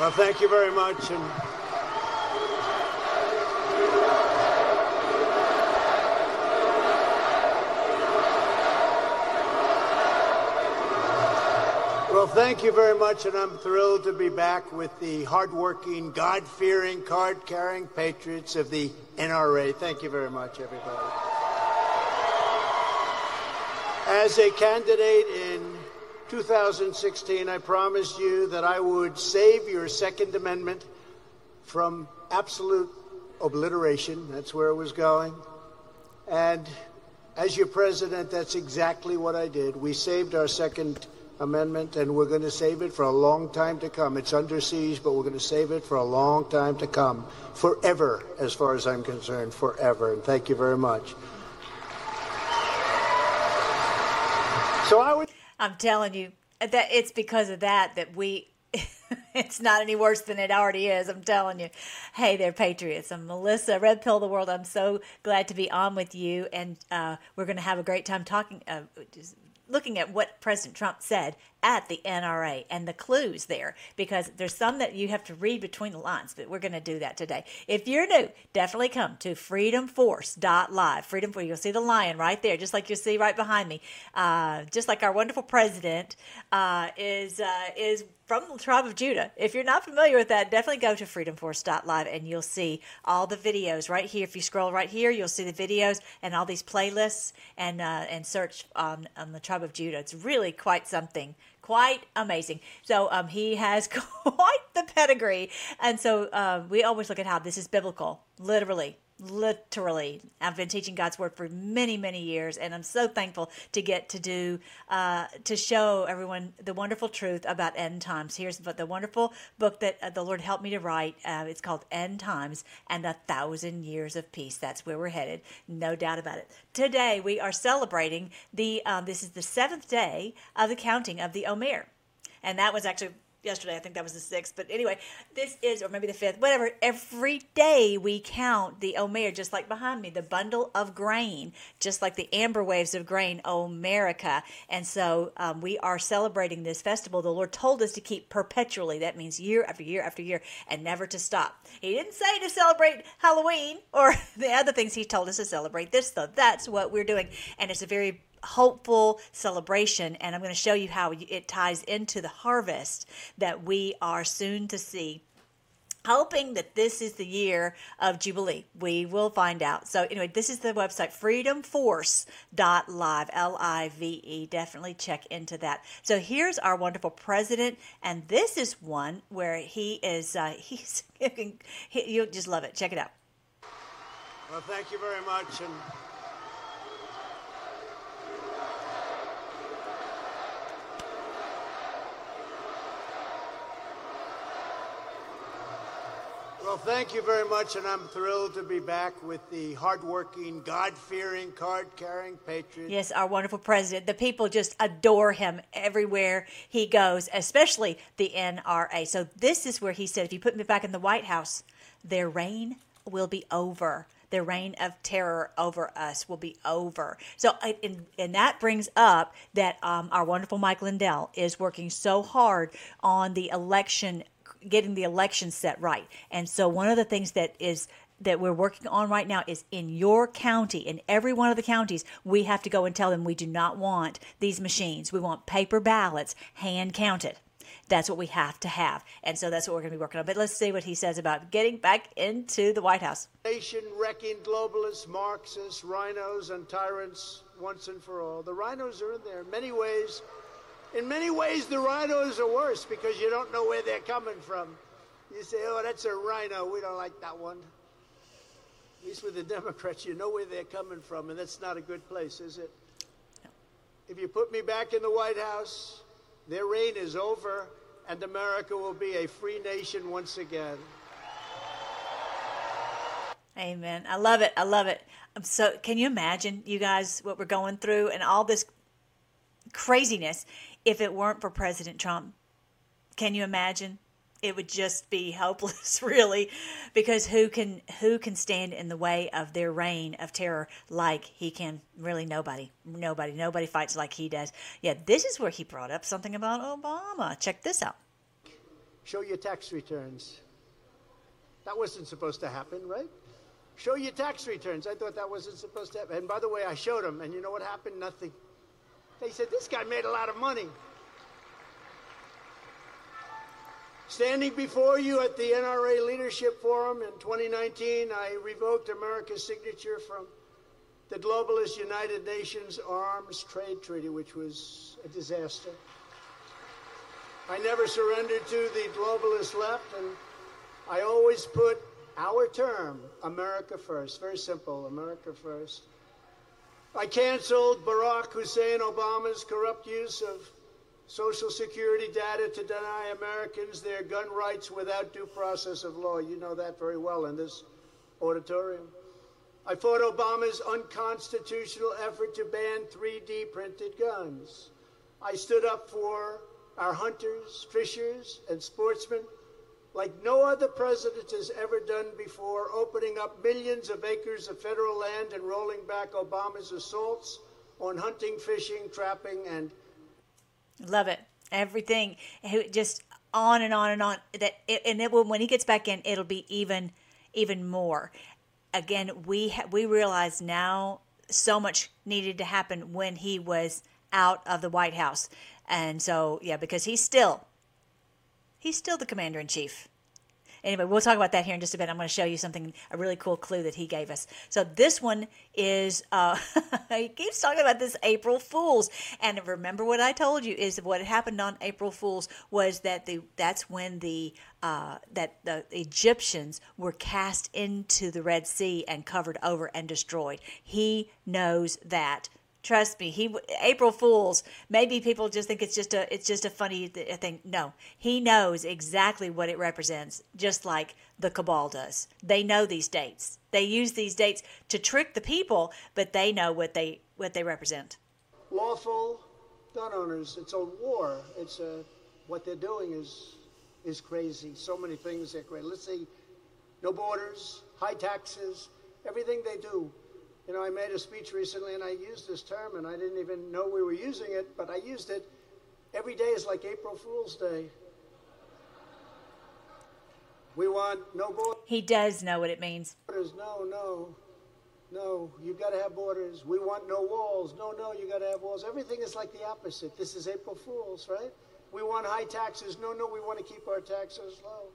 Well, thank you very much. And Well, thank you very much, and I'm thrilled to be back with the hardworking, God fearing, card carrying patriots of the NRA. Thank you very much, everybody. As a candidate in 2016, I promised you that I would save your Second Amendment from absolute obliteration. That's where it was going. And as your president, that's exactly what I did. We saved our Second Amendment, and we're going to save it for a long time to come. It's under siege, but we're going to save it for a long time to come. Forever, as far as I'm concerned, forever. And thank you very much. So I would. I'm telling you that it's because of that that we. it's not any worse than it already is. I'm telling you. Hey there, Patriots. I'm Melissa, Red Pill of the World. I'm so glad to be on with you, and uh, we're going to have a great time talking. Uh, looking at what President Trump said at the NRA and the clues there because there's some that you have to read between the lines, but we're going to do that today. If you're new, definitely come to freedomforce.live. Freedom Force, you'll see the lion right there, just like you see right behind me. Uh, just like our wonderful president uh, is uh, is from the tribe of Judah. If you're not familiar with that, definitely go to freedomforce.live and you'll see all the videos right here. If you scroll right here, you'll see the videos and all these playlists and uh, and search on, on the tribe of Judah. It's really quite something quite amazing. So um, he has quite the pedigree, and so uh, we always look at how this is biblical, literally literally i've been teaching god's word for many many years and i'm so thankful to get to do uh, to show everyone the wonderful truth about end times. Here's the wonderful book that uh, the lord helped me to write uh, it's called end times and a thousand years of peace. That's where we're headed no doubt about it. Today we are celebrating the um, this is the seventh day of the counting of the omer. And that was actually yesterday. I think that was the sixth. But anyway, this is, or maybe the fifth, whatever. Every day we count the Omer, just like behind me, the bundle of grain, just like the amber waves of grain, Omerica. And so um, we are celebrating this festival. The Lord told us to keep perpetually. That means year after year after year and never to stop. He didn't say to celebrate Halloween or the other things He told us to celebrate this, though. That's what we're doing. And it's a very hopeful celebration. And I'm going to show you how it ties into the harvest that we are soon to see hoping that this is the year of Jubilee. We will find out. So, anyway, this is the website freedomforce.live, L I V E. Definitely check into that. So, here's our wonderful president, and this is one where he is, uh, he's, he, you'll just love it. Check it out. Well, thank you very much. And Well, thank you very much, and I'm thrilled to be back with the hardworking, God fearing, card carrying patriot. Yes, our wonderful president. The people just adore him everywhere he goes, especially the NRA. So, this is where he said, if you put me back in the White House, their reign will be over the reign of terror over us will be over. So, and, and that brings up that um, our wonderful Mike Lindell is working so hard on the election getting the election set right. And so one of the things that is that we're working on right now is in your county, in every one of the counties, we have to go and tell them we do not want these machines. We want paper ballots, hand counted. That's what we have to have. And so that's what we're going to be working on. But let's see what he says about getting back into the White House. Nation wrecking globalists, Marxists, RINOs, and tyrants once and for all. The RINOs are in there. In many ways, in many ways, the RINOs are worse because you don't know where they're coming from. You say, oh, that's a RINO. We don't like that one. At least with the Democrats, you know where they're coming from, and that's not a good place, is it? If you put me back in the White House, their reign is over, and America will be a free nation once again. Amen. I love it. I love it. I'm so. Can you imagine, you guys, what we're going through and all this craziness? If it weren't for President Trump. Can you imagine? It would just be hopeless, really, because who can who can stand in the way of their reign of terror like he can? Really, nobody, nobody, nobody fights like he does. Yeah, this is where he brought up something about Obama. Check this out. show your tax returns. That wasn't supposed to happen, right? Show your tax returns. I thought that wasn't supposed to happen. And by the way, I showed him, and you know what happened? Nothing. They said, This guy made a lot of money. Standing before you at the NRA Leadership Forum in 2019, I revoked America's signature from the globalist United Nations Arms Trade Treaty, which was a disaster. I never surrendered to the globalist left, and I always put our term, America first. Very simple, America first. I canceled Barack Hussein Obama's corrupt use of Social Security data to deny Americans their gun rights without due process of law. You know that very well in this auditorium. I fought Obama's unconstitutional effort to ban 3D printed guns. I stood up for our hunters, fishers, and sportsmen like no other president has ever done before, opening up millions of acres of federal land and rolling back Obama's assaults on hunting, fishing, trapping, and Love it. Everything just on and on and on. That it, and it will when he gets back in, it'll be even even more. Again, we ha- we realize now so much needed to happen when he was out of the White House, and so yeah, because he's still he's still the commander in chief anyway, we'll talk about that here in just a bit. I'm going to show you something, a really cool clue that he gave us. So this one is, uh, he keeps talking about this April Fools. And remember what I told you is what happened on April Fools was that the that's when the uh, that the Egyptians were cast into the Red Sea and covered over and destroyed. He knows that Trust me, he April Fools. Maybe people just think it's just a it's just a funny thing. No, he knows exactly what it represents, just like the cabal does. They know these dates. They use these dates to trick the people, but they know what they what they represent. Lawful gun owners. It's a war. It's a what they're doing is is crazy. So many things they're crazy. Let's see, no borders, high taxes, everything they do you know, I made a speech recently and I used this term and I didn't even know we were using it, but I used it. Every day is like April Fool's Day. We want no borders. He does know what it means. Borders, no, no, no. You've got to have borders. We want no walls. No, no. you've got to have walls. Everything is like the opposite. This is April Fool's, right? We want high taxes. No, no. We want to keep our taxes low.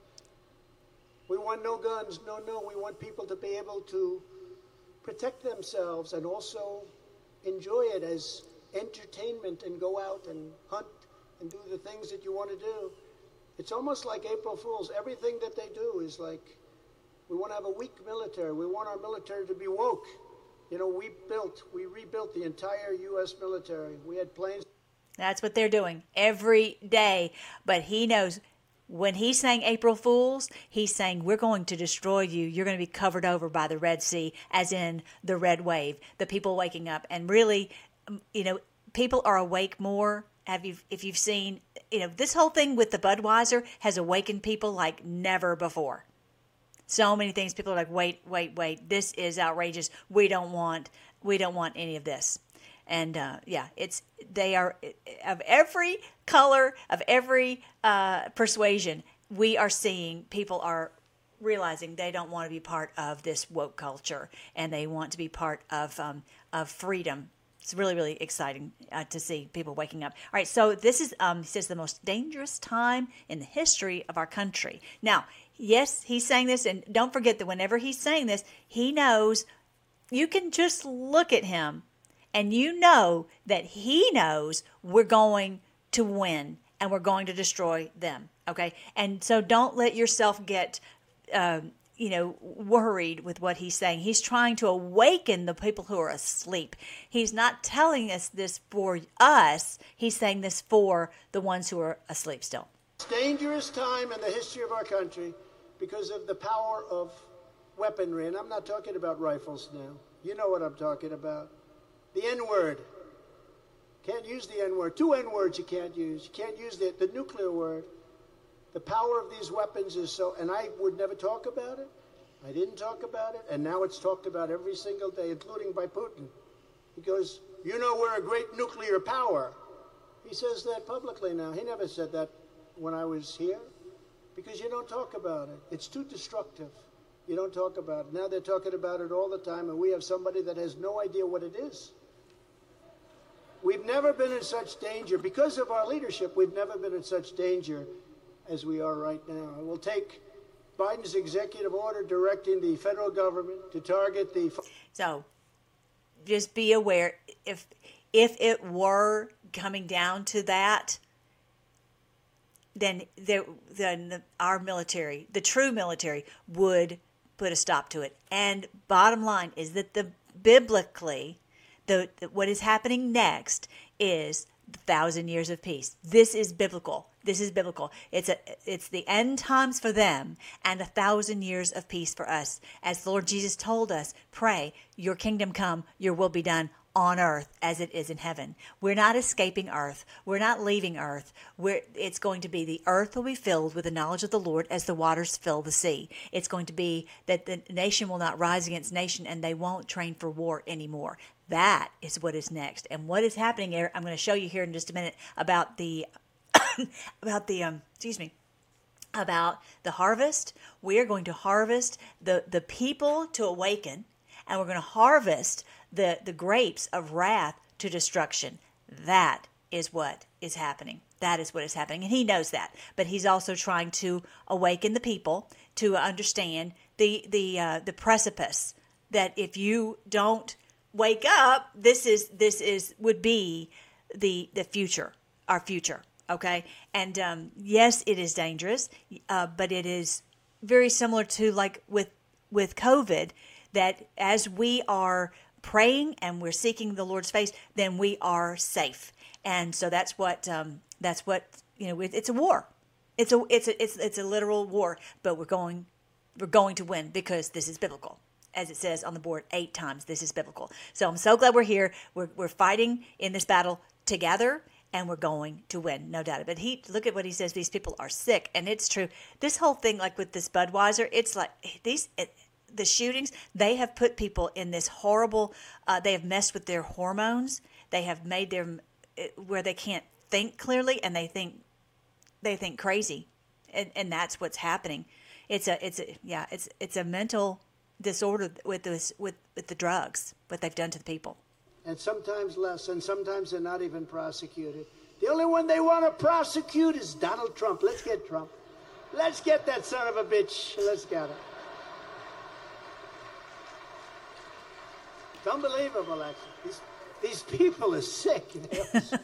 We want no guns. No, no. We want people to be able to protect themselves and also enjoy it as entertainment and go out and hunt and do the things that you want to do. It's almost like April Fools. Everything that they do is like, we want to have a weak military. We want our military to be woke. You know, we built, we rebuilt the entire U.S. military. We had planes. That's what they're doing every day. But he knows when he's saying April Fools, he's saying we're going to destroy you. You're going to be covered over by the Red Sea, as in the red wave, the people waking up. And really, um, you know, people are awake more. Have you, if you've seen, you know, this whole thing with the Budweiser has awakened people like never before. So many things. People are like, wait, wait, wait. This is outrageous. We don't want, we don't want any of this and uh, yeah, it's they are of every color, of every uh, persuasion. We are seeing people are realizing they don't want to be part of this woke culture, and they want to be part of um, of freedom. It's really, really exciting uh, to see people waking up. All right, so this is um, he says the most dangerous time in the history of our country. Now, yes, he's saying this, and don't forget that whenever he's saying this, he knows you can just look at him and you know that he knows we're going to win and we're going to destroy them. Okay. And so don't let yourself get, um, you know, worried with what he's saying. He's trying to awaken the people who are asleep. He's not telling us this for us, he's saying this for the ones who are asleep still. It's Dangerous time in the history of our country because of the power of weaponry. And I'm not talking about rifles now. You know what I'm talking about. The N word. Can't use the N word. Two N words you can't use. You can't use the, the nuclear word. The power of these weapons is so, and I would never talk about it. I didn't talk about it, and now it's talked about every single day, including by Putin. He goes, You know, we're a great nuclear power. He says that publicly now. He never said that when I was here. because you don't talk about it. It's too destructive. You don't talk about it. Now they're talking about it all the time, and we have somebody that has no idea what it is. We've never been in such danger. Because of our leadership, we've never been in such danger as we are right now. It will take Biden's executive order directing the federal government to target the. So just be aware if if it were coming down to that, then there, then our military, the true military, would put a stop to it. And bottom line is that the biblically, the, the what is happening next is the thousand years of peace. This is biblical. This is biblical. It's a it's the end times for them and a thousand years of peace for us. As the Lord Jesus told us, pray, your kingdom come, your will be done on earth as it is in heaven. We're not escaping earth. We're not leaving earth. We're, it's going to be the earth will be filled with the knowledge of the Lord as the waters fill the sea. It's going to be that the nation will not rise against nation and they won't train for war anymore. That is what is next. And what is happening here, I'm going to show you here in just a minute about the, about the, um, excuse me, about the harvest. We are going to harvest the, the people to awaken and we're going to harvest the, the grapes of wrath to destruction. That is what is happening. That is what is happening. And he knows that. But he's also trying to awaken the people to understand the the uh, the precipice that if you don't wake up, this is this is would be the the future, our future. Okay, and um, yes, it is dangerous, uh, but it is very similar to like with with COVID. That as we are praying and we're seeking the Lord's face, then we are safe. And so that's what um, that's what you know. It's a war. It's a it's a it's it's a literal war, but we're going we're going to win because this is biblical. As it says on the board eight times, this is biblical. So I'm so glad we're here. We're, we're fighting in this battle together and we're going to win, no doubt. But he look at what he says. These people are sick, and it's true. This whole thing, like with this Budweiser, it's like these. It, the shootings, they have put people in this horrible. Uh, they have messed with their hormones. They have made them where they can't think clearly, and they think they think crazy, and and that's what's happening. It's a it's a yeah it's it's a mental disorder with this with with the drugs what they've done to the people. And sometimes less, and sometimes they're not even prosecuted. The only one they want to prosecute is Donald Trump. Let's get Trump. Let's get that son of a bitch. Let's get him. It's unbelievable, actually. These, these people are sick. They are,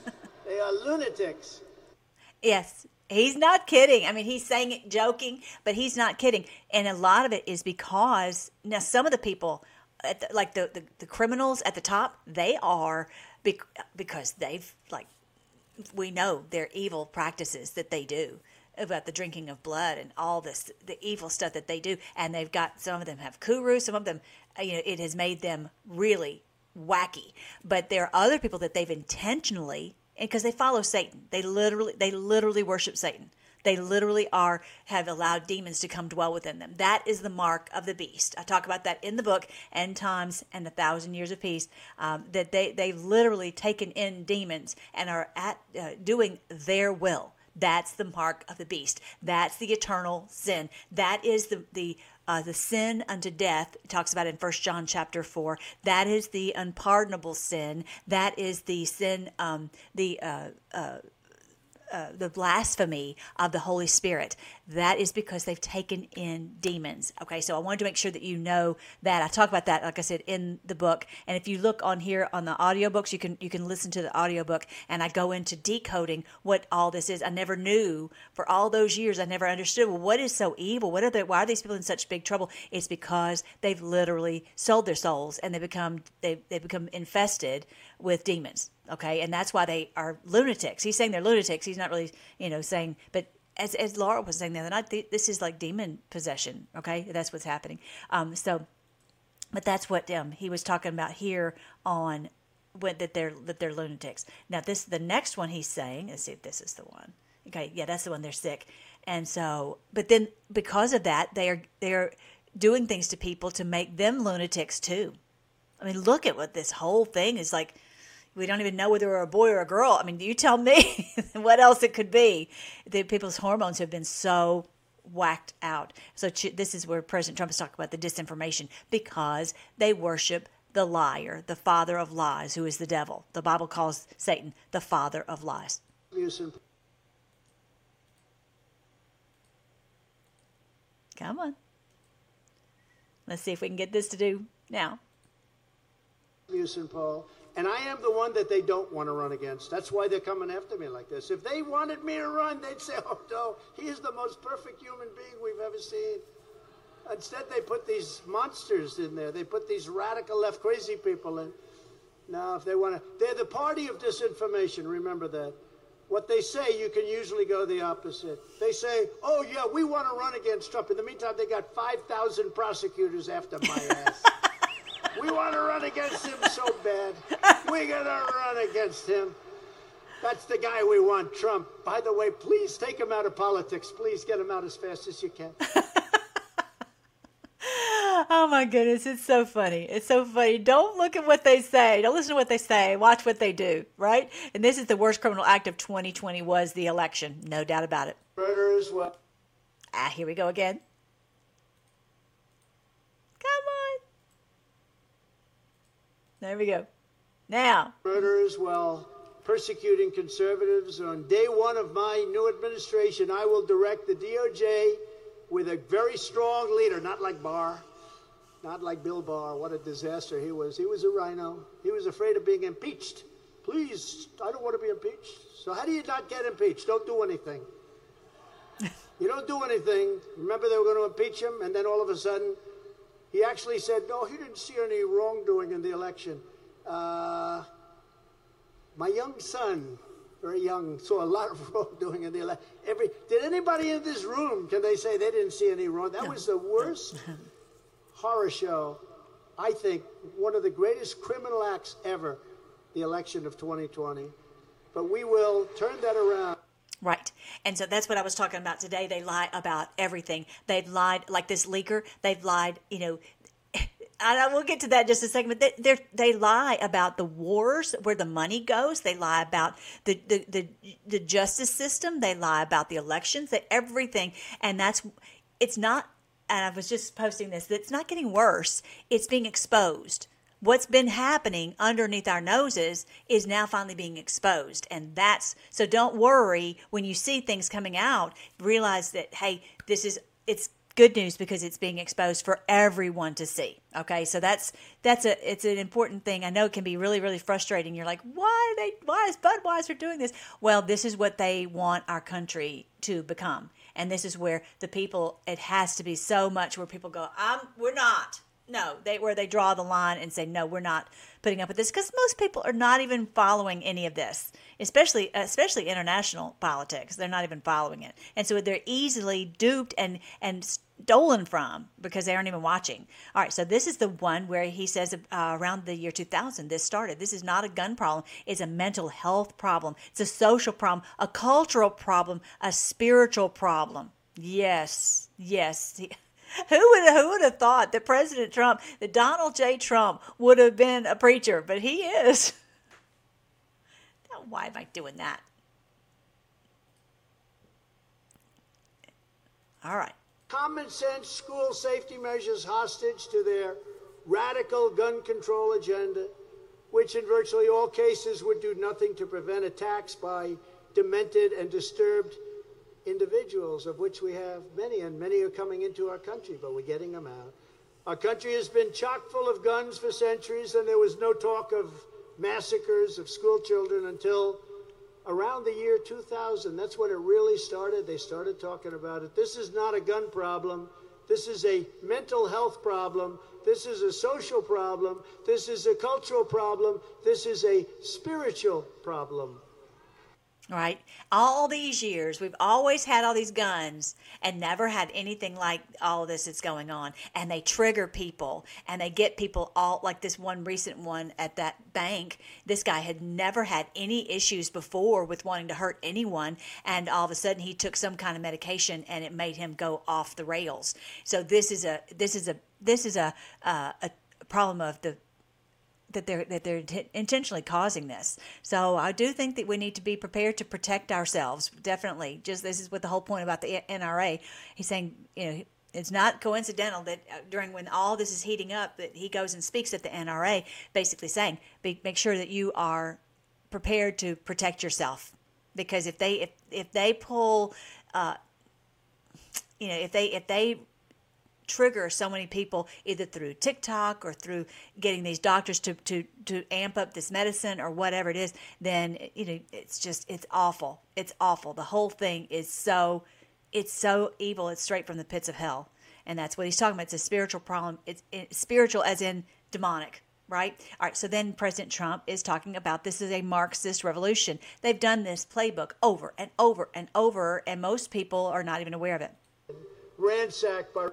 they are lunatics. Yes, he's not kidding. I mean, he's saying it joking, but he's not kidding. And a lot of it is because now some of the people, the, like the, the, the criminals at the top, they are because they've like we know their evil practices that they do about the drinking of blood and all this the evil stuff that they do and they've got some of them have kuru some of them you know it has made them really wacky but there are other people that they've intentionally because they follow satan. They literally they literally worship satan. They literally are have allowed demons to come dwell within them. That is the mark of the beast. I talk about that in the book end times and a thousand years of peace um, that they they've literally taken in demons and are at uh, doing their will. That's the mark of the beast. That's the eternal sin. That is the the uh, the sin unto death. Talks about in First John chapter four. That is the unpardonable sin. That is the sin. Um, the uh, uh, uh, the blasphemy of the Holy Spirit. That is because they've taken in demons. Okay, so I wanted to make sure that you know that. I talk about that, like I said, in the book. And if you look on here on the audiobooks, you can you can listen to the audiobook and I go into decoding what all this is. I never knew for all those years, I never understood well, what is so evil? What are they why are these people in such big trouble? It's because they've literally sold their souls and they become they they become infested with demons. Okay, and that's why they are lunatics. He's saying they're lunatics. He's not really, you know, saying, but as as Laura was saying the other night, this is like demon possession. Okay, that's what's happening. Um, so, but that's what um, he was talking about here on when that they're that they're lunatics. Now this the next one he's saying. Let's see if this is the one. Okay, yeah, that's the one. They're sick, and so, but then because of that, they are they are doing things to people to make them lunatics too. I mean, look at what this whole thing is like we don't even know whether we're a boy or a girl. I mean, you tell me what else it could be. The people's hormones have been so whacked out. So this is where President Trump is talking about the disinformation because they worship the liar, the father of lies, who is the devil. The Bible calls Satan the father of lies. Come on. Let's see if we can get this to do now. Paul. And I am the one that they don't want to run against. That's why they're coming after me like this. If they wanted me to run, they'd say, oh, no, he is the most perfect human being we've ever seen. Instead, they put these monsters in there. They put these radical left crazy people in. Now, if they want to, they're the party of disinformation. Remember that. What they say, you can usually go the opposite. They say, oh, yeah, we want to run against Trump. In the meantime, they got 5,000 prosecutors after my ass. We want to run against him so bad. We're going to run against him. That's the guy we want, Trump. By the way, please take him out of politics. Please get him out as fast as you can. Oh my goodness, it's so funny. It's so funny. Don't look at what they say. Don't listen to what they say. Watch what they do, right? And this is the worst criminal act of 2020 was the election. No doubt about it. Murder as well. Ah, here we go again. Come on. There we go. Now. Murder as well. Persecuting conservatives. On day one of my new administration, I will direct the DOJ with a very strong leader, not like Barr, not like Bill Barr. What a disaster he was. He was a RINO. He was afraid of being impeached. Please, I don't want to be impeached. So how do you not get impeached? Don't do anything. you don't do anything. Remember they were going to impeach him, and then all of a sudden, he actually said, no, he didn't see any wrongdoing in the election. Uh, my young son, very young, saw a lot of wrongdoing in the election. Every did anybody in this room can they say they didn't see any wrong? That was the worst horror show. I think one of the greatest criminal acts ever, the election of 2020. But we will turn that around. Right. And so that's what I was talking about today. They lie about everything. They've lied, like this leaker, they've lied, you know, and we'll get to that in just a second. But they they lie about the wars where the money goes. They lie about the, the the the justice system. They lie about the elections. That everything, and that's it's not. And I was just posting this. that It's not getting worse. It's being exposed. What's been happening underneath our noses is now finally being exposed, and that's so. Don't worry when you see things coming out. Realize that hey, this is it's good news because it's being exposed for everyone to see okay? So that's that's a it's an important thing. I know it can be really really frustrating. You're like why they why is budweiser doing this? Well this is what they want our country to become. And this is where the people it has to be so much where people go i'm we're not no they where they draw the line and say no we're not putting up with this because most people are not even following any of this especially especially international politics. They're not even following it. And so they're easily duped and and stolen from because they aren't even watching. All right so this is the one where he says uh, around the year 2000 this started. This is not a gun problem. It's a mental health problem. It's a social problem a cultural problem a spiritual problem. Yes yes who would who would have thought that President Trump, that Donald J. Trump, would have been a preacher? But he is. Now, why am I doing that? All right. Common sense school safety measures hostage to their radical gun control agenda, which in virtually all cases would do nothing to prevent attacks by demented and disturbed individuals, of which we have many, and many are coming into our country, but we're getting them out. Our country has been chock full of guns for centuries, and there was no talk of massacres of school children until around the year 2000. That's when it really started. They started talking about it. This is not a gun problem. This is a mental health problem. This is a social problem. This is a cultural problem. This is a spiritual problem right? All these years, we've always had all these guns and never had anything like all this that's going on. And they trigger people and they get people all like this one recent one at that bank. This guy had never had any issues before with wanting to hurt anyone. And all of a sudden, he took some kind of medication and it made him go off the rails. So this is a, this is a, this is a, uh, a problem of the that they're that they're intentionally causing this. So I do think that we need to be prepared to protect ourselves. Definitely, just this is what the whole point about the NRA. He's saying, you know, it's not coincidental that uh, during when all this is heating up, that he goes and speaks at the NRA, basically saying, make sure that you are prepared to protect yourself, because if they if if they pull, uh, you know, if they if they trigger so many people either through TikTok or through getting these doctors to, to, to amp up this medicine or whatever it is, then you know it's just it's awful. It's awful. The whole thing is so it's so evil. It's straight from the pits of hell, and that's what he's talking about. It's a spiritual problem. It's, it's spiritual as in demonic. Right? All right. So then President Trump is talking about this is a Marxist revolution. They've done this playbook over and over and over, and most people are not even aware of it. Ransacked by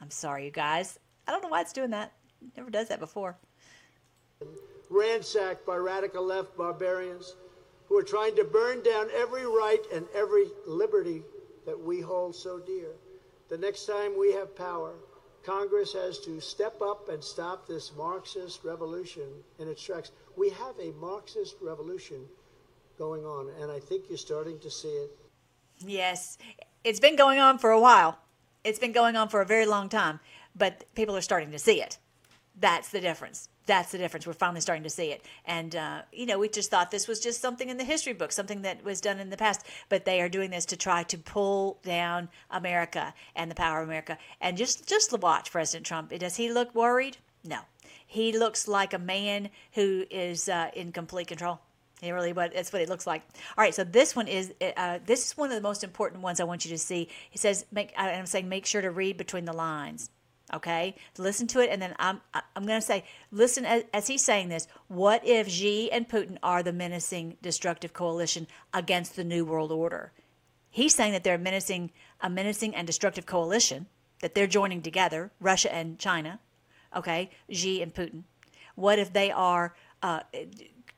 I'm sorry, you guys. I don't know why it's doing that. It never does that before. Ransacked by radical left barbarians who are trying to burn down every right and every liberty that we hold so dear. The next time we have power, Congress has to step up and stop this Marxist revolution in its tracks. We have a Marxist revolution going on, and I think you're starting to see it. Yes, it's been going on for a while. It's been going on for a very long time, but people are starting to see it. That's the difference. That's the difference. We're finally starting to see it. And, uh, you know, we just thought this was just something in the history book, something that was done in the past. But they are doing this to try to pull down America and the power of America. And just, just watch President Trump. Does he look worried? No. He looks like a man who is uh, in complete control. He really, but that's what it looks like. All right, so this one is uh, this is one of the most important ones I want you to see. He says, make. I'm saying, make sure to read between the lines. Okay, listen to it, and then I'm I'm going to say, listen as, as he's saying this. What if Xi and Putin are the menacing, destructive coalition against the New World Order? He's saying that they're menacing a menacing and destructive coalition that they're joining together, Russia and China. Okay, Xi and Putin. What if they are uh,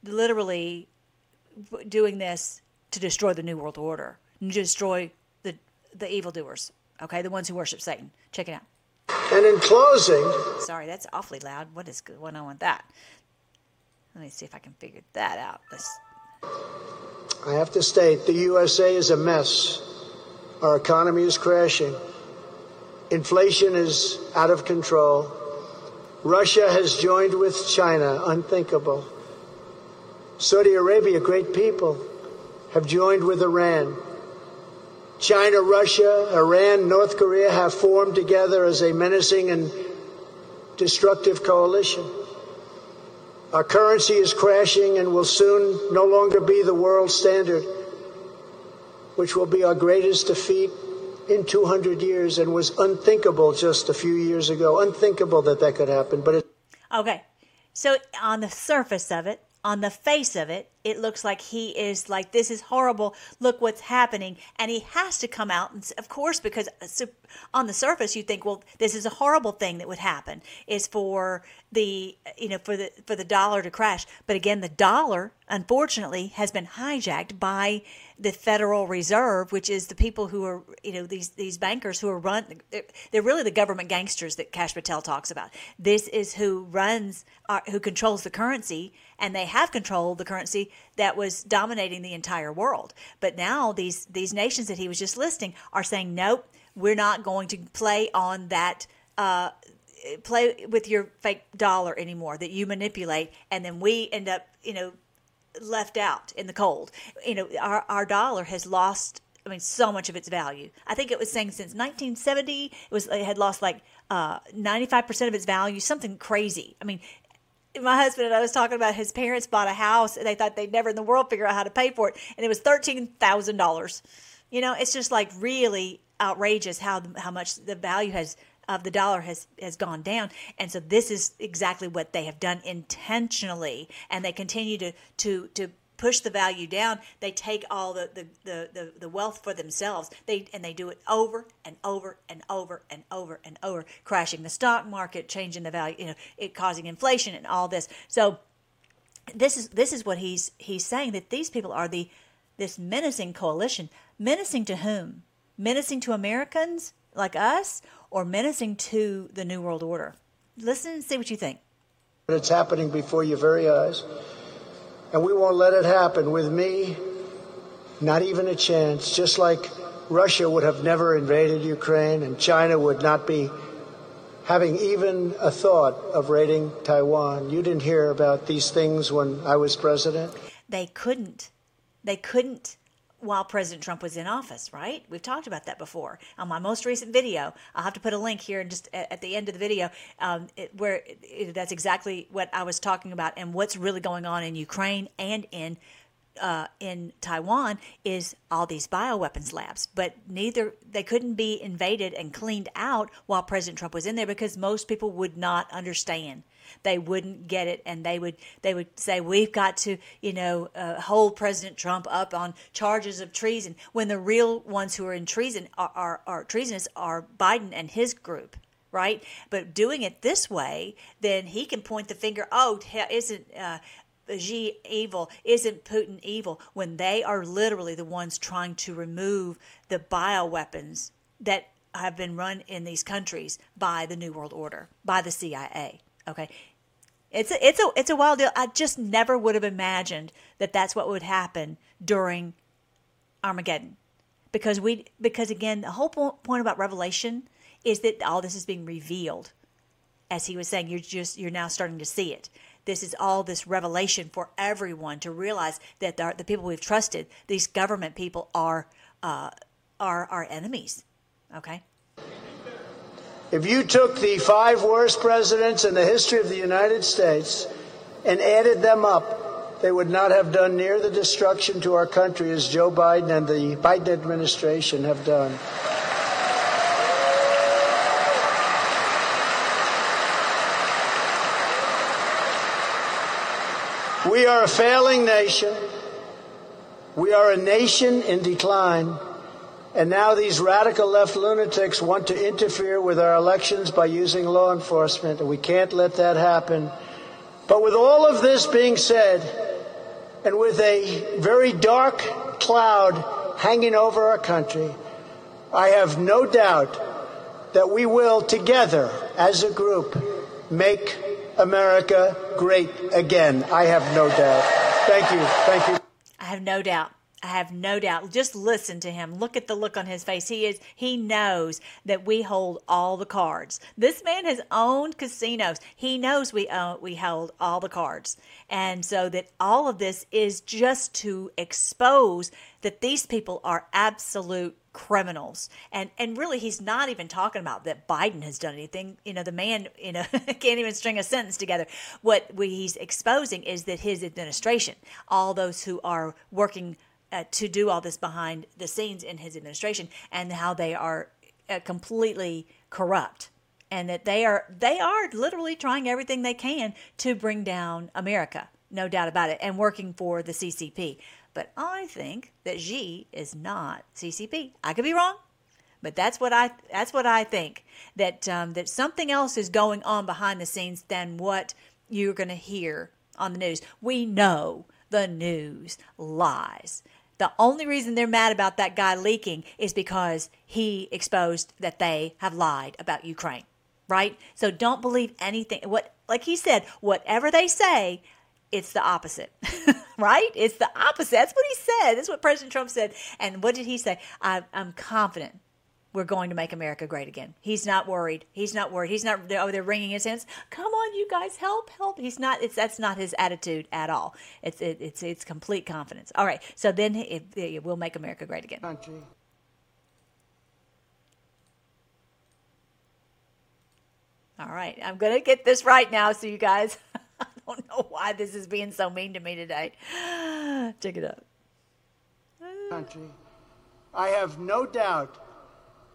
literally doing this to destroy the New World Order, and destroy the the evildoers. Okay, the ones who worship Satan. Check it out. And in closing, sorry, that's awfully loud. What is going on with that? Let me see if I can figure that out. Let's... I have to state the USA is a mess. Our economy is crashing. Inflation is out of control. Russia has joined with China, unthinkable. Saudi Arabia, great people, have joined with Iran. China, Russia, Iran, North Korea have formed together as a menacing and destructive coalition. Our currency is crashing and will soon no longer be the world standard, which will be our greatest defeat in 200 years and was unthinkable just a few years ago. Unthinkable that that could happen, but it. Okay. So, on the surface of it, on the face of it, it looks like he is like, this is horrible. Look what's happening. And he has to come out. And of course, because uh, on the surface, you think, well, this is a horrible thing that would happen is for the, you know, for the, for the dollar to crash. But again, the dollar, unfortunately, has been hijacked by the Federal Reserve, which is the people who are, you know, these, these bankers who are run, they're really the government gangsters that Kash Patel talks about. This is who runs, uh, who controls the currency and they have controlled the currency that was dominating the entire world. But now these these nations that he was just listing are saying, nope, we're not going to play on that. Uh, play with your fake dollar anymore that you manipulate and then we end up you know left out in the cold you know our, our dollar has lost I mean, so much of its value. I think it was saying since 1970, it was it had lost like uh, 95% of its value, something crazy. I mean, my husband and I was talking about his parents bought a house and they thought they'd never in the world figure out how to pay for it. And it was $13,000. You know, it's just like really outrageous how, how much the value has of the dollar has has gone down and so this is exactly what they have done intentionally and they continue to to to push the value down, they take all the, the, the, the, wealth for themselves. They and they do it over and over and over and over and over, crashing the stock market, changing the value, you know, it causing inflation and all this. So this is this is what he's he's saying that these people are the this menacing coalition. Menacing to whom? Menacing to Americans like us or menacing to the New World Order? Listen and see what you think. It's happening before your very eyes. And we won't let it happen. With me, not even a chance. Just like Russia would have never invaded Ukraine and China would not be having even a thought of raiding Taiwan. You didn't hear about these things when I was president? They couldn't. They couldn't while President Trump was in office, right? We've talked about that before. On my most recent video, I'll have to put a link here and just at the end of the video um, it, where it, that's exactly what I was talking about and what's really going on in Ukraine and in uh, in Taiwan is all these bioweapons labs, but neither they couldn't be invaded and cleaned out while President Trump was in there because most people would not understand. They wouldn't get it, and they would they would say we've got to you know uh, hold President Trump up on charges of treason when the real ones who are in treason are, are, are treasonous are Biden and his group right? But doing it this way, then he can point the finger. Oh, isn't uh, Xi evil? Isn't Putin evil? When they are literally the ones trying to remove the bioweapons that have been run in these countries by the New World Order, by the CIA. Okay. It's a, it's a it's a wild deal. I just never would have imagined that that's what would happen during Armageddon, because we because again the whole point about Revelation is that all this is being revealed. As he was saying, you're just you're now starting to see it this is all this revelation for everyone to realize that the, the people we've trusted, these government people, are uh, are our enemies. Okay. If you took the five worst presidents in the history of the United States and added them up, they would not have done near the destruction to our country as Joe Biden and the Biden administration have done. We are a failing nation. We are a nation in decline. And now these radical left lunatics want to interfere with our elections by using law enforcement, and we can't let that happen. But with all of this being said, and with a very dark cloud hanging over our country, I have no doubt that we will together as a group make America great again. I have no doubt. Thank you. Thank you. I have no doubt. I have no doubt. Just listen to him. Look at the look on his face. He is he knows that we hold all the cards. This man has owned casinos. He knows we own, we hold all the cards. And so that all of this is just to expose that these people are absolute criminals and and really he's not even talking about that biden has done anything you know the man you know can't even string a sentence together what he's exposing is that his administration all those who are working uh, to do all this behind the scenes in his administration and how they are uh, completely corrupt and that they are they are literally trying everything they can to bring down america no doubt about it and working for the ccp but I think that Xi is not CCP. I could be wrong, but that's what I that's what I think. That um, that something else is going on behind the scenes than what you're going to hear on the news. We know the news lies. The only reason they're mad about that guy leaking is because he exposed that they have lied about Ukraine, right? So don't believe anything. What, like he said, whatever they say, it's the opposite, right? It's the opposite. That's what he said. That's what President Trump said. And what did he say? I, am confident we're going to make America great again. He's not worried. He's not worried. He's not. Oh, they're wringing his hands. Come on, you guys, help, help. He's not. It's that's not his attitude at all. It's it, it's it's complete confidence. All right. So then it, it will make America great again. Country. All right. I'm gonna get this right now, so you guys. I don't know why this is being so mean to me today. Check it out. Country, I have no doubt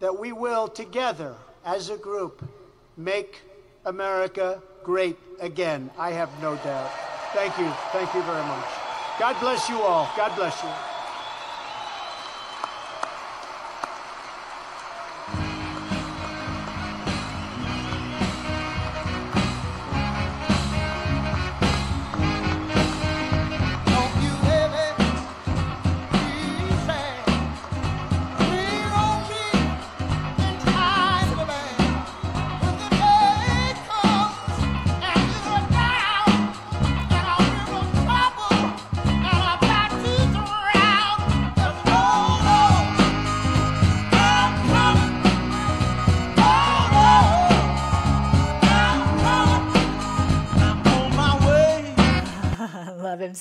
that we will together as a group make America great again. I have no doubt. Thank you. Thank you very much. God bless you all. God bless you.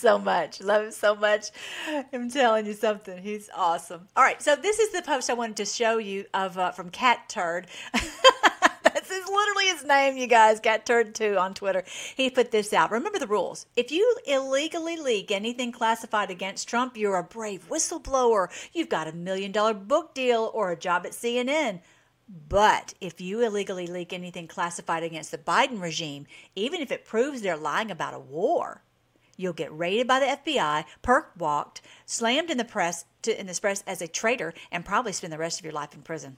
So much. Love him so much. I'm telling you something. He's awesome. All right, so this is the post I wanted to show you of uh, from Cat Turd. This is literally his name, you guys. Cat Turd 2 on Twitter. He put this out. Remember the rules. If you illegally leak anything classified against Trump, you're a brave whistleblower. You've got a million dollar book deal or a job at CNN. But if you illegally leak anything classified against the Biden regime, even if it proves they're lying about a war, you'll get raided by the FBI, perp walked, slammed in the press to, in the press as a traitor, and probably spend the rest of your life in prison.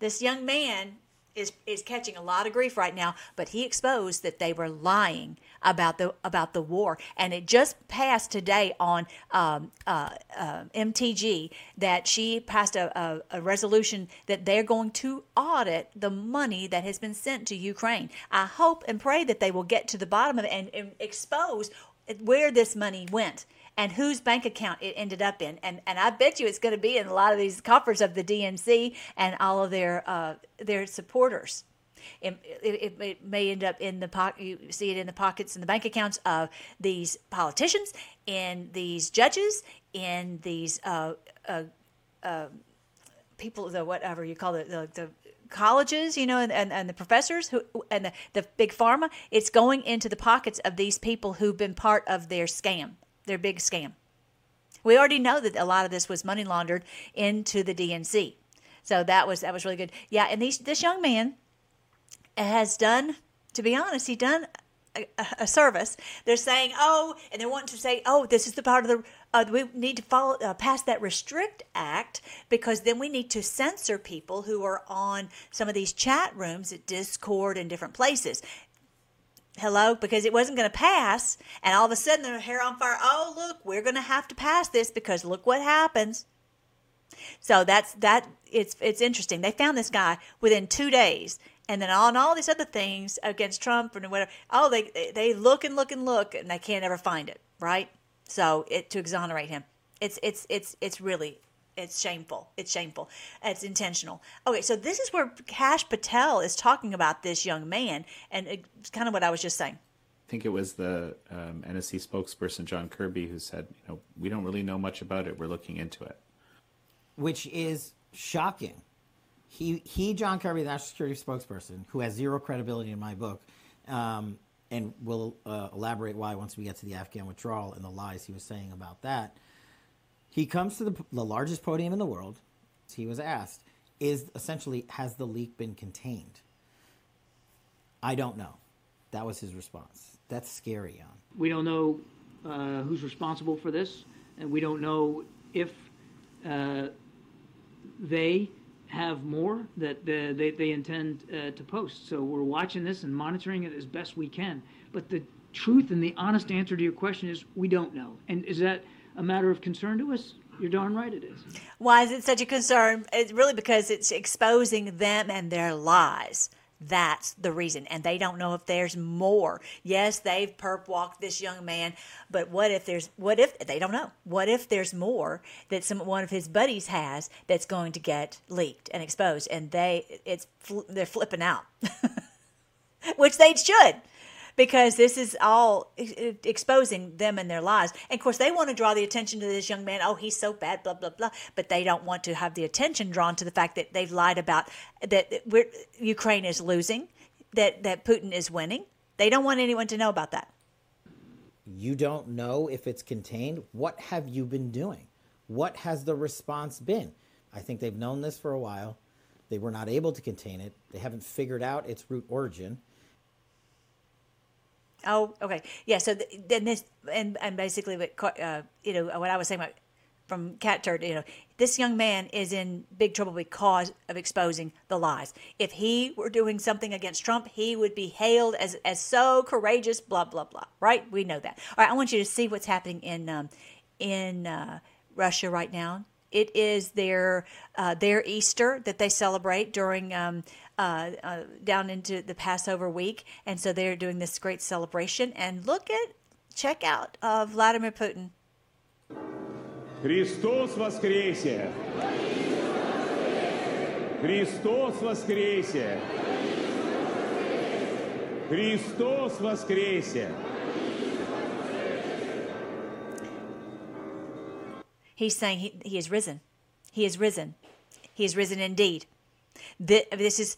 This young man is is catching a lot of grief right now, but he exposed that they were lying about the about the war, and it just passed today on um, uh, uh, MTG that she passed a, a, a, resolution that they're going to audit the money that has been sent to Ukraine. I hope and pray that they will get to the bottom of it and, and expose where this money went and whose bank account it ended up in. And and I bet you it's going to be in a lot of these coffers of the DNC and all of their uh, their supporters. It, it, it, may end up in the pocket. You see it in the pockets and the bank accounts of these politicians, in these judges, in these uh, uh, uh, people, the whatever you call it, the, the colleges, you know, and, and, and, the professors who and the, the big pharma. It's going into the pockets of these people who've been part of their scam their big scam. We already know that a lot of this was money laundered into the DNC. So that was that was really good. Yeah, and these this young man has done, to be honest, he done a, a, service. They're saying, oh, and they're wanting to say, oh, this is the part of the uh, we need to follow uh, pass that restrict act because then we need to censor people who are on some of these chat rooms at Discord and different places. Hello? Because it wasn't going to pass. And all of a sudden, their hair on fire. Oh, look, we're going to have to pass this because look what happens. So that's that. It's it's interesting. They found this guy within two days, and then on all these other things against Trump and whatever. Oh, they they look and look and look, and they can't ever find it. Right? So it to exonerate him. It's it's it's it's really it's shameful. It's shameful. It's intentional. Okay, so this is where Kash Patel is talking about this young man, and it's kind of what I was just saying. I think it was the um, NSC spokesperson John Kirby who said, "You know, we don't really know much about it. We're looking into it," which is shocking. He, he, John Kirby, the national security spokesperson, who has zero credibility in my book, um, and will uh, elaborate why once we get to the Afghan withdrawal and the lies he was saying about that. He comes to the, the largest podium in the world. He was asked, "Is essentially has the leak been contained?" I don't know. That was his response. That's scary, Jan. We don't know uh, who's responsible for this, and we don't know if uh, they have more that uh, they, they intend uh, to post. So we're watching this and monitoring it as best we can. But the truth and the honest answer to your question is we don't know. And is that a matter of concern to us? You're darn right it is. Why is it such a concern? It's really because it's exposing them and their lies. That's the reason. And they don't know if there's more. Yes, they've perp walked this young man, but what if there's what if they don't know? What if there's more that some one of his buddies has that's going to get leaked and exposed and they it's they're flipping out. Which they should because this is all exposing them and their lies. And of course, they want to draw the attention to this young man. Oh, he's so bad, blah blah blah. But they don't want to have the attention drawn to the fact that they've lied about that Ukraine is losing, that that Putin is winning. They don't want anyone to know about that. You don't know if it's contained. What have you been doing? What has the response been? I think they've known this for a while. They were not able to contain it. They haven't figured out its root origin. Oh, okay. Yeah. So th- then this, and and basically, what uh, you know, what I was saying about from Cat Turd, you know, this young man is in big trouble because of exposing the lies. If he were doing something against Trump, he would be hailed as as so courageous. Blah blah blah. Right? We know that. All right. I want you to see what's happening in um, in uh, Russia right now. It is their uh, their Easter that they celebrate during um, uh, uh, down into the Passover week, and so they're doing this great celebration. And look at check out of Vladimir Putin. Christos воскресе! Christos воскресе! Christos воскресе! He's saying he, he is risen. He is risen. He is risen indeed. This is,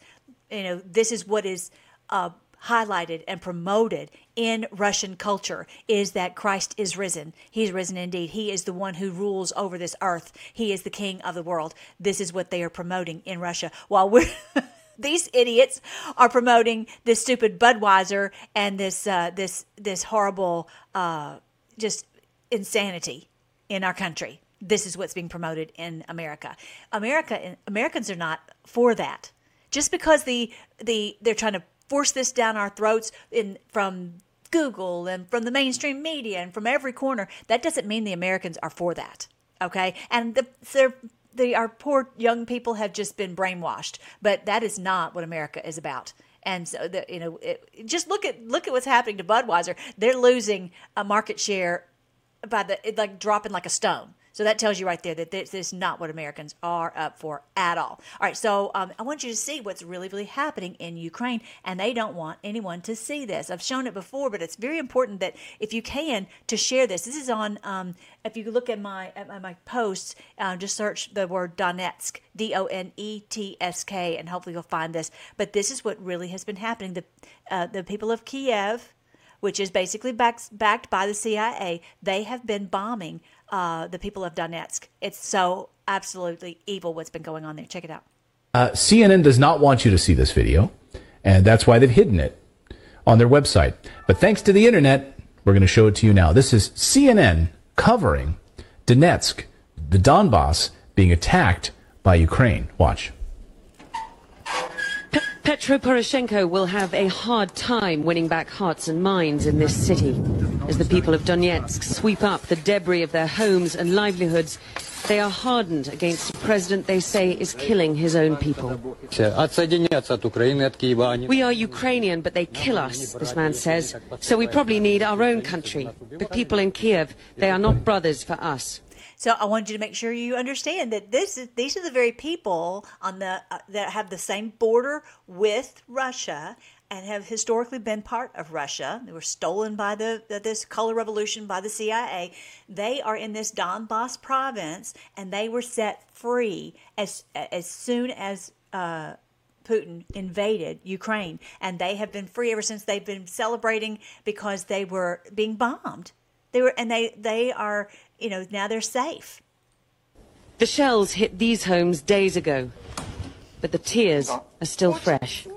you know, this is what is uh, highlighted and promoted in Russian culture is that Christ is risen. He's risen indeed. He is the one who rules over this earth. He is the king of the world. This is what they are promoting in Russia. While we're these idiots are promoting this stupid Budweiser and this uh, this this horrible uh, just insanity in our country. This is what's being promoted in America. America Americans are not for that. Just because the the they're trying to force this down our throats in from Google and from the mainstream media and from every corner, that doesn't mean the Americans are for that. Okay, and the, the our poor young people have just been brainwashed, but that is not what America is about. And so, the, you know, it, just look at look at what's happening to Budweiser. They're losing a market share by the like dropping like a stone. So that tells you right there that this is not what Americans are up for at all. All right, so um, I want you to see what's really, really happening in Ukraine, and they don't want anyone to see this. I've shown it before, but it's very important that if you can to share this. This is on. Um, if you look at my at my, my posts, uh, just search the word Donetsk, D O N E T S K, and hopefully you'll find this. But this is what really has been happening. The uh, the people of Kiev which is basically backed, backed by the CIA, they have been bombing uh, the people of Donetsk. It's so absolutely evil what's been going on there. Check it out. Uh, CNN does not want you to see this video, and that's why they've hidden it on their website. But thanks to the internet, we're going to show it to you now. This is CNN covering Donetsk, the Donbass, being attacked by Ukraine. Watch. Petro Poroshenko will have a hard time winning back hearts and minds in this city. As the people of Donetsk sweep up the debris of their homes and livelihoods, they are hardened against a president they say is killing his own people. We are Ukrainian, but they kill us, this man says. So we probably need our own country. But people in Kiev, they are not brothers for us. So I want you to make sure you understand that this is these are the very people on the uh, that have the same border with Russia and have historically been part of Russia. They were stolen by the this color revolution by the CIA. They are in this Donbass province, and they were set free as as soon as. Uh, Putin invaded Ukraine, and they have been free ever since. They've been celebrating because they were being bombed. They were, and they they are you know, now they're safe. The shells hit these homes days ago, but the tears are still fresh.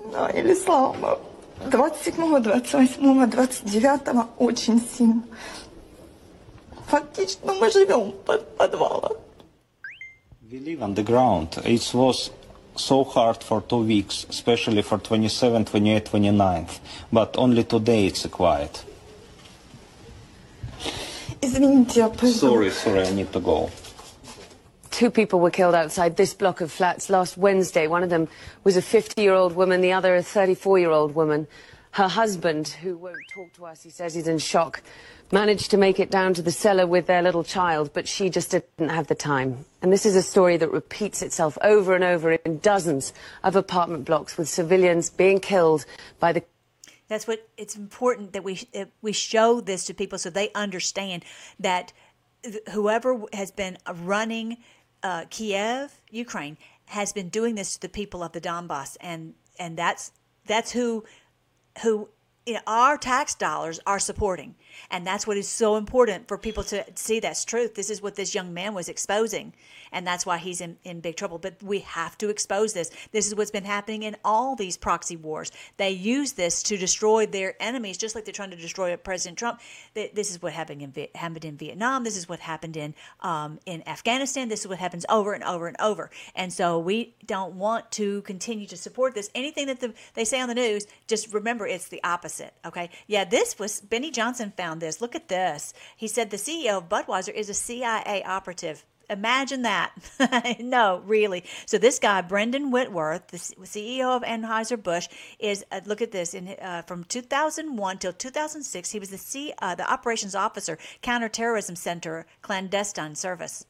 We live on the ground. It was so hard for two weeks, especially for 27, 28, 29th. But only today it's quiet. Извините, Sorry, sorry, I need to go. Two people were killed outside this block of flats last Wednesday. One of them was a 50-year-old woman, the other a 34-year-old woman. Her husband, who won't talk to us, he says he's in shock, managed to make it down to the cellar with their little child, but she just didn't have the time. And this is a story that repeats itself over and over in dozens of apartment blocks with civilians being killed by the that's what it's important that we we show this to people so they understand that whoever has been running uh, Kiev, Ukraine, has been doing this to the people of the Donbass, and and that's that's who who you know, our tax dollars are supporting. And that's what is so important for people to see that's truth. This is what this young man was exposing. And that's why he's in, in big trouble. But we have to expose this. This is what's been happening in all these proxy wars. They use this to destroy their enemies, just like they're trying to destroy President Trump. This is what happened in, happened in Vietnam. This is what happened in, um, in Afghanistan. This is what happens over and over and over. And so we don't want to continue to support this. Anything that the, they say on the news, just remember it's the opposite. Okay. Yeah, this was Benny Johnson found this. Look at this. He said the CEO of Budweiser is a CIA operative. Imagine that. no, really. So this guy, Brendan Whitworth, the CEO of Anheuser-Busch, is, uh, look at this, in, uh, from 2001 till 2006, he was the, C, uh, the operations officer, counterterrorism center, clandestine service.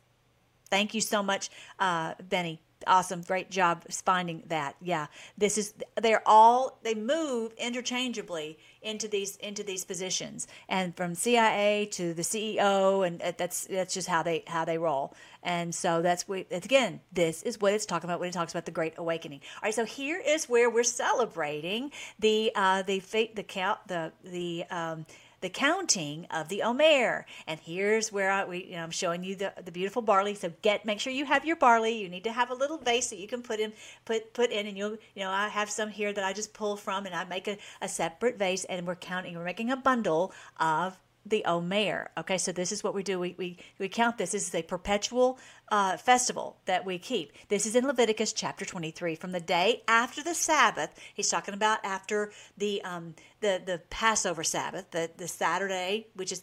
Thank you so much, uh, Benny. awesome, great job finding that. Yeah, this is they're all they move interchangeably into these into these positions, and from CIA to the CEO, and that's that's just how they how they roll. And so that's what again, this is what it's talking about when it talks about the Great Awakening. All right, so here is where we're celebrating the uh, the fate the count the the um, the counting of the Omer. And here's where I, we, you know, I'm showing you the, the beautiful barley. So get, make sure you have your barley. You need to have a little vase that you can put in, put, put in, and you'll, you know, I have some here that I just pull from, and I make a, a separate vase, and we're counting, we're making a bundle of the Omer. Okay, so this is what we do. We, we, we count this. This is a perpetual uh, festival that we keep. This is in Leviticus chapter 23. From the day after the Sabbath, he's talking about after the um, the the Passover Sabbath, the the Saturday, which is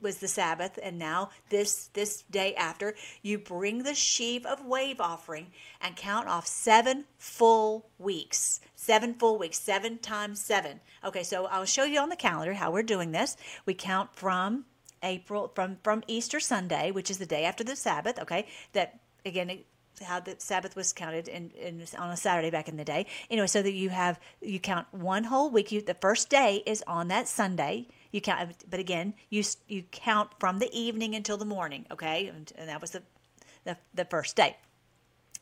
was the Sabbath, and now this this day after, you bring the sheaf of wave offering and count off seven full weeks. Seven full weeks, seven times seven. Okay, so I'll show you on the calendar how we're doing this. We count from April from from Easter Sunday, which is the day after the Sabbath. Okay, that again how the Sabbath was counted in, in, on a Saturday back in the day. Anyway, so that you have you count one whole week. You the first day is on that Sunday. You count, but again, you you count from the evening until the morning. Okay, and, and that was the, the the first day.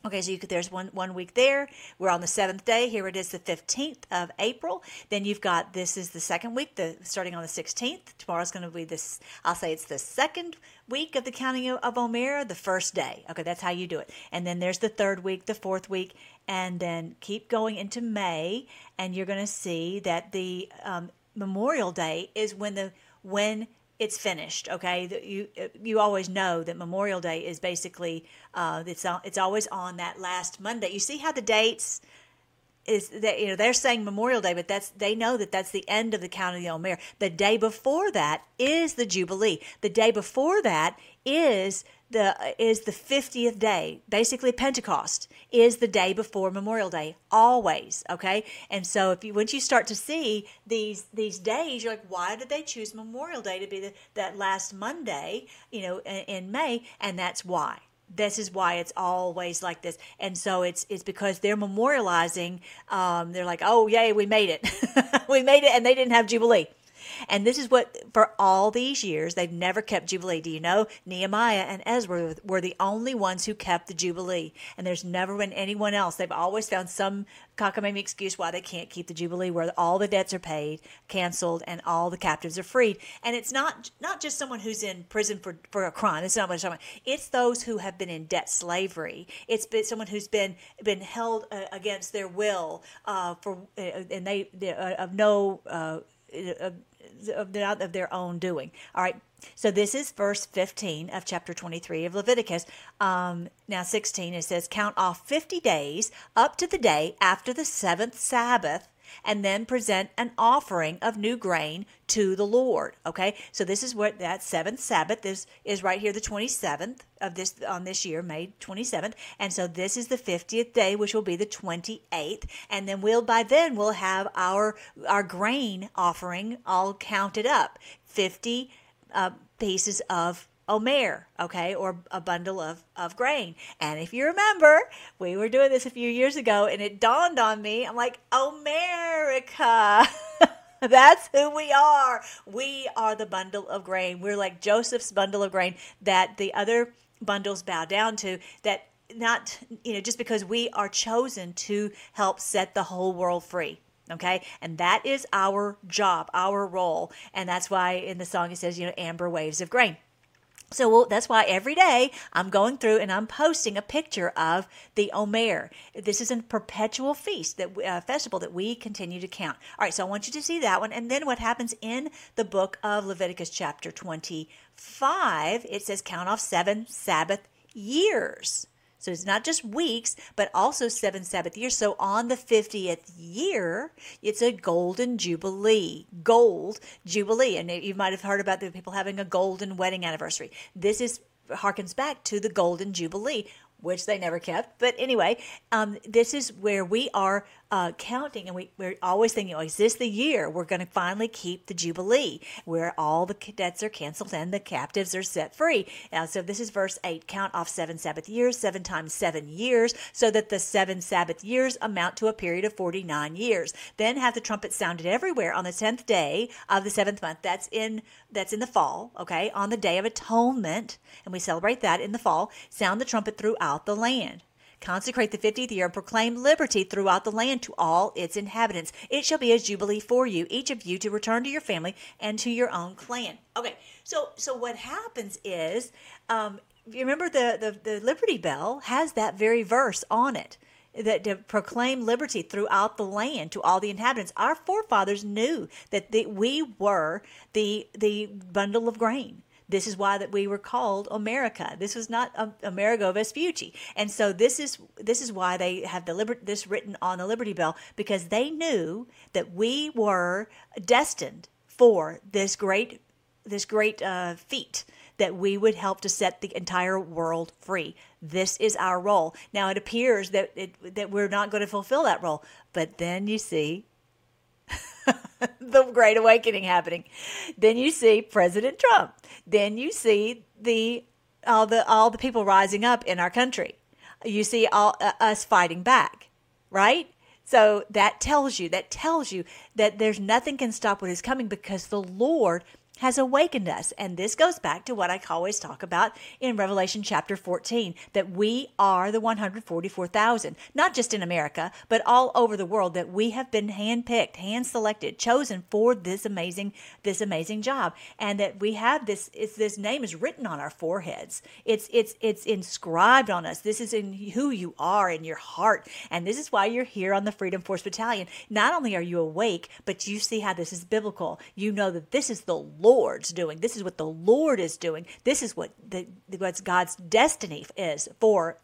Okay, so you could, there's one one week there. We're on the seventh day. Here it is, the fifteenth of April. Then you've got this is the second week, the starting on the sixteenth. Tomorrow's going to be this. I'll say it's the second week of the counting of, Omer, the first day. Okay, that's how you do it. And then there's the third week, the fourth week, and then keep going into May, and you're going to see that the um, Memorial Day is when the when it's finished. Okay, you you always know that Memorial Day is basically uh, it's it's always on that last Monday. You see how the dates is that you know they're saying Memorial Day, but that's they know that that's the end of the count of the Omer. The day before that is the Jubilee. The day before that is the is the 50th day. Basically pentecost is the day before memorial day always okay? And so if you once you start to see these these days you're like why did they choose memorial day to be the, that last monday you know in, in may? And that's why. This is why it's always like this. And so it's it's because they're memorializing um, they're like oh yay we made it. We made it and they didn't have jubilee and this is what, for all these years, they've never kept Jubilee. Do you know? Nehemiah and Ezra were the only ones who kept the Jubilee. And there's never been anyone else. They've always found some cockamamie excuse why they can't keep the Jubilee, where all the debts are paid, canceled, and all the captives are freed. And it's not not just someone who's in prison for, for a crime. It's not what I'm talking about. It's those who have been in debt slavery. It's been someone who's been been held uh, against their will uh, for uh, and they uh, of no uh, of their, of their own doing. All right. So this is verse 15 of chapter 23 of Leviticus. Um, now 16, it says, Count off 50 days up to the day after the seventh Sabbath and then present an offering of new grain to the Lord. Okay, so this is what that seventh Sabbath is is right here, the twenty seventh of this on this year, May twenty seventh, and so this is the fiftieth day, which will be the twenty eighth, and then we'll by then we'll have our our grain offering all counted up, fifty uh, pieces of omer, okay, or a bundle of, of grain. And if you remember, we were doing this a few years ago and it dawned on me, I'm like, America. That's who we are. We are the bundle of grain. We're like Joseph's bundle of grain that the other bundles bow down to, that not, you know, just because we are chosen to help set the whole world free. Okay. And that is our job, our role. And that's why in the song it says, you know, amber waves of grain. So well, that's why every day I'm going through and I'm posting a picture of the Omer. This is a perpetual feast that uh, festival that we continue to count. All right, so I want you to see that one, and then what happens in the book of Leviticus, chapter 25? It says count off seven Sabbath years. So it's not just weeks, but also seven Sabbath years. So on the 50th year, it's a golden jubilee. Gold jubilee. And you might have heard about the people having a golden wedding anniversary. This is harkens back to the golden jubilee which they never kept. But anyway, um, this is where we are uh, counting, and we, we're always thinking, oh, is this the year we're going to finally keep the Jubilee, where all the debts are canceled and the captives are set free? Now, so this is verse 8 count off seven Sabbath years, seven times seven years, so that the seven Sabbath years amount to a period of 49 years. Then have the trumpet sounded everywhere on the 10th day of the seventh month. That's in that's in the fall, okay? On the day of atonement, and we celebrate that in the fall. Sound the trumpet throughout the land. Consecrate the fiftieth year and proclaim liberty throughout the land to all its inhabitants. It shall be a jubilee for you, each of you to return to your family and to your own clan. Okay, so so what happens is, um, you remember the, the the Liberty Bell has that very verse on it that to proclaim liberty throughout the land to all the inhabitants. Our forefathers knew that the, we were the the bundle of grain. This is why that we were called America. This was not um, Amerigo Vespucci, and so this is this is why they have the liber- this written on the Liberty Bell because they knew that we were destined for this great this great uh, feat that we would help to set the entire world free. This is our role. Now it appears that it, that we're not going to fulfill that role, but then you see the great awakening happening. Then you see President Trump. Then you see the all the all the people rising up in our country. You see all uh, us fighting back, right? So that tells you that tells you that there's nothing can stop what is coming because the Lord has awakened us. And this goes back to what I always talk about in Revelation chapter 14 that we are the 144,000, not just in America, but all over the world, that we have been handpicked, hand selected, chosen for this amazing, this amazing job. And that we have this, it's, this name is written on our foreheads. It's, it's, it's inscribed on us. This is in who you are in your heart. And this is why you're here on the Freedom Force Battalion. Not only are you awake, but you see how this is biblical. You know that this is the Lord's doing. This is what the Lord is doing. This is what the what's God's destiny is for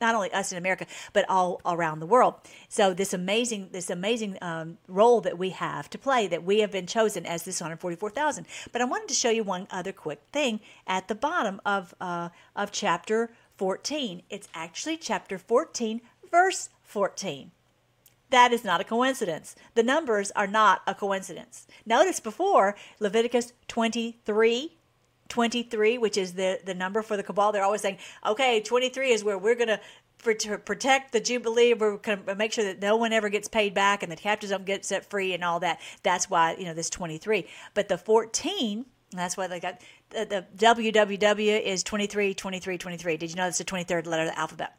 not only us in America, but all around the world. So this amazing, this amazing um, role that we have to play, that we have been chosen as this 144,000. But I wanted to show you one other quick thing at the bottom of uh, of chapter 14. It's actually chapter 14, verse 14. That is not a coincidence. The numbers are not a coincidence. Notice before Leviticus 23, 23, which is the, the number for the cabal, they're always saying, okay, 23 is where we're going to protect the Jubilee. We're going to make sure that no one ever gets paid back and the captives don't get set free and all that. That's why, you know, this 23. But the 14, that's why they got the, the WWW is 23, 23, 23. Did you know that's the 23rd letter of the alphabet?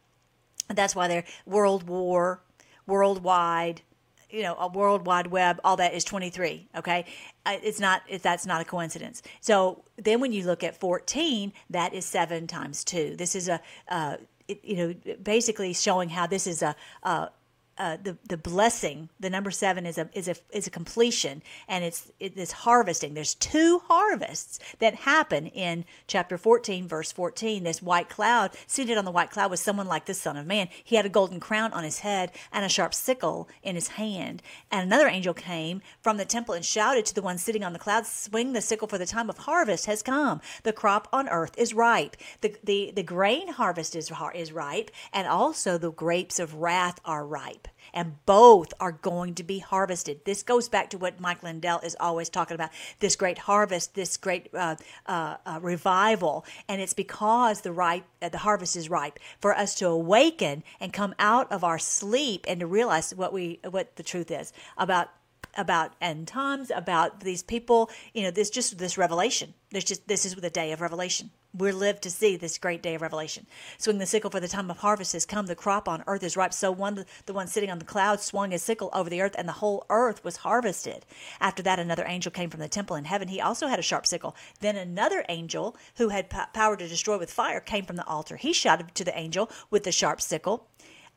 That's why they're World War worldwide you know a world wide web all that is 23 okay? Uh, it's not it, that's not a coincidence. So then when you look at 14 that is 7 times 2 this is a uh, it, you know basically showing how this is a, a uh, the the blessing, the number seven is a is a is a completion, and it's it's harvesting. There's two harvests that happen in chapter 14, verse 14. This white cloud, seated on the white cloud, was someone like the Son of Man. He had a golden crown on his head and a sharp sickle in his hand. And another angel came from the temple and shouted to the one sitting on the cloud, "Swing the sickle, for the time of harvest has come. The crop on earth is ripe. the the The grain harvest is is ripe, and also the grapes of wrath are ripe." And both are going to be harvested. This goes back to what Mike Lindell is always talking about this great harvest, this great uh, uh, uh, revival. And it's because the, ripe, uh, the harvest is ripe for us to awaken and come out of our sleep and to realize what, we, what the truth is about about end times, about these people. You know, this just this revelation. There's just this is the day of revelation. We're lived to see this great day of revelation. Swing the sickle for the time of harvest has come. The crop on earth is ripe. So one, the one sitting on the cloud, swung his sickle over the earth, and the whole earth was harvested. After that, another angel came from the temple in heaven. He also had a sharp sickle. Then another angel who had power to destroy with fire came from the altar. He shouted to the angel with the sharp sickle.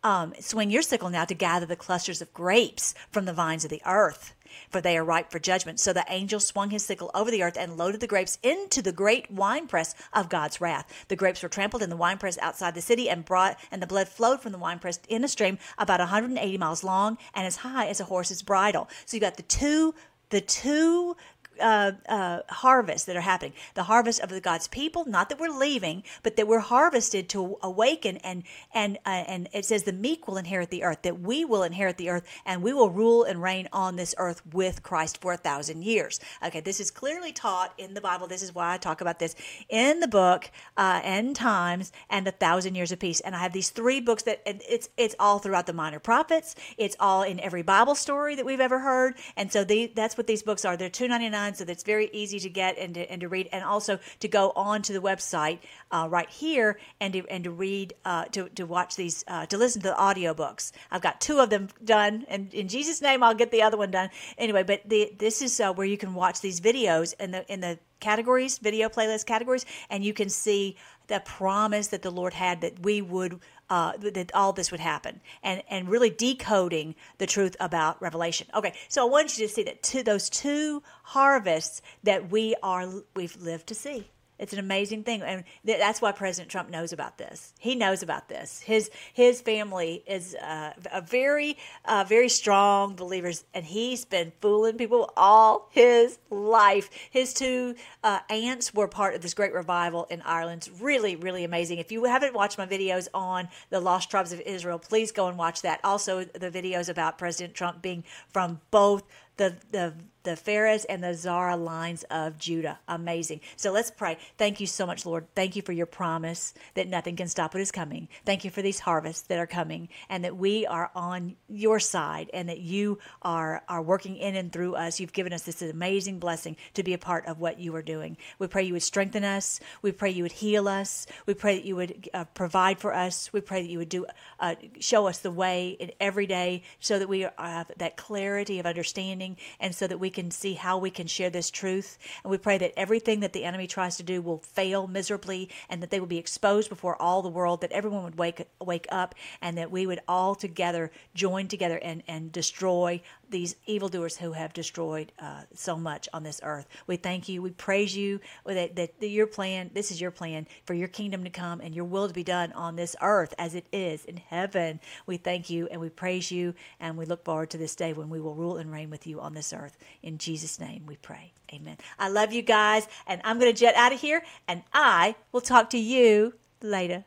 Um, swing your sickle now to gather the clusters of grapes from the vines of the earth for they are ripe for judgment. So the angel swung his sickle over the earth and loaded the grapes into the great winepress of God's wrath. The grapes were trampled in the winepress outside the city and brought, and the blood flowed from the winepress in a stream about 180 miles long and as high as a horse's bridle. So you got the two, the two uh, uh, harvests that are happening. The harvest of the God's people, not that we're leaving, but that we're harvested to awaken and and uh, and it says the meek will inherit the earth. That we will inherit the earth and we will rule and reign on this earth with Christ for a thousand years. Okay, this is clearly taught in the Bible. This is why I talk about this in the book uh, End Times and a Thousand Years of Peace. And I have these three books that it's it's all throughout the Minor Prophets. It's all in every Bible story that we've ever heard. And so the, that's what these books are. They're two ninety nine, so that's very easy to get and to, and to read, and also to go on to the website uh, right here and to, and to read uh, to to watch these uh, to listen to the audiobooks. I've got two of them done, and in Jesus' name, I'll get the other one done anyway. But the, this is uh, where you can watch these videos in the in the categories, video playlist categories, and you can see the promise that the Lord had that we would uh, that all this would happen, and and really decoding the truth about Revelation. Okay, so I want you to see that two, those two harvests that we are we've lived to see. It's an amazing thing, and th- that's why President Trump knows about this. He knows about this. His his family is uh, a very uh, very strong believers, and he's been fooling people all his life. His two uh, aunts were part of this great revival in Ireland. It's really really amazing. If you haven't watched my videos on the lost tribes of Israel, please go and watch that. Also, the videos about President Trump being from both the the the Phares and the Zara lines of Judah. Amazing. So let's pray. Thank you so much, Lord. Thank you for your promise that nothing can stop what is coming. Thank you for these harvests that are coming and that we are on your side and that you are are working in and through us. You've given us this amazing blessing to be a part of what you are doing. We pray you would strengthen us. We pray you would heal us. We pray that you would uh, provide for us. We pray that you would do uh, show us the way in every day so that we have that clarity of understanding and so that we can see how we can share this truth. And we pray that everything that the enemy tries to do will fail miserably and that they will be exposed before all the world, that everyone would wake wake up and that we would all together join together and, and destroy these evildoers who have destroyed uh, so much on this earth. We thank you. We praise you that, that your plan, this is your plan for your kingdom to come and your will to be done on this earth as it is in heaven. We thank you and we praise you and we look forward to this day when we will rule and reign with you on this earth. In Jesus' name we pray. Amen. I love you guys and I'm going to jet out of here and I will talk to you later.